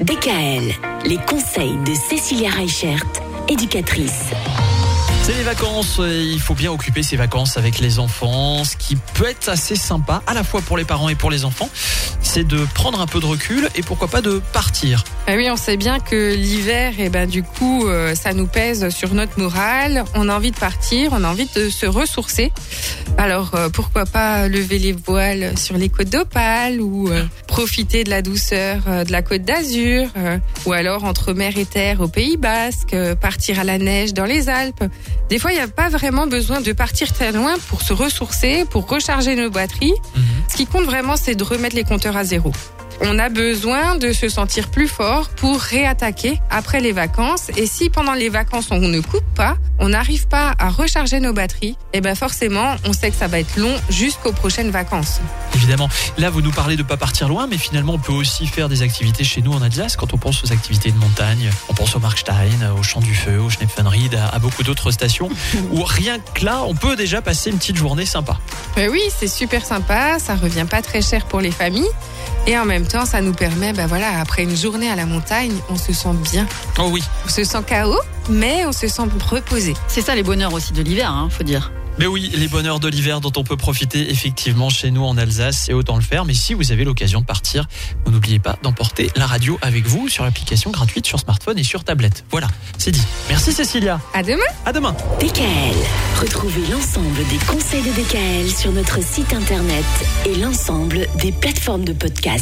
DKL, les conseils de Cécilia Reichert, éducatrice. C'est les vacances, il faut bien occuper ses vacances avec les enfants. Ce qui peut être assez sympa, à la fois pour les parents et pour les enfants, c'est de prendre un peu de recul et pourquoi pas de partir. Ah oui, on sait bien que l'hiver, et eh ben du coup, euh, ça nous pèse sur notre morale. On a envie de partir, on a envie de se ressourcer. Alors euh, pourquoi pas lever les voiles sur les côtes d'Opale ou euh, profiter de la douceur de la côte d'Azur, ou alors entre mer et terre au Pays Basque, partir à la neige dans les Alpes. Des fois, il n'y a pas vraiment besoin de partir très loin pour se ressourcer, pour recharger nos batteries. Mhm. Ce qui compte vraiment, c'est de remettre les compteurs à zéro. On a besoin de se sentir plus fort pour réattaquer après les vacances. Et si pendant les vacances on ne coupe pas, on n'arrive pas à recharger nos batteries, et eh ben forcément on sait que ça va être long jusqu'aux prochaines vacances. Évidemment, là vous nous parlez de pas partir loin, mais finalement on peut aussi faire des activités chez nous en Alsace. Quand on pense aux activités de montagne, on pense au Markstein, au Champ du Feu, au Schnepfenried, à, beaucoup d'autres stations où rien que là on peut déjà passer une petite journée sympa. oui, c'est super sympa, ça revient pas très cher pour les familles. Et en même temps, ça nous permet, ben voilà, après une journée à la montagne, on se sent bien. Oh oui. On se sent KO, mais on se sent reposé. C'est ça les bonheurs aussi de l'hiver, hein, faut dire. Mais oui, les bonheurs de l'hiver dont on peut profiter effectivement chez nous en Alsace, c'est autant le faire. Mais si vous avez l'occasion de partir, n'oubliez pas d'emporter la radio avec vous sur l'application gratuite sur smartphone et sur tablette. Voilà, c'est dit. Merci Cécilia. À demain. À demain. DKL. Retrouvez l'ensemble des conseils de DKL sur notre site internet et l'ensemble des plateformes de podcast.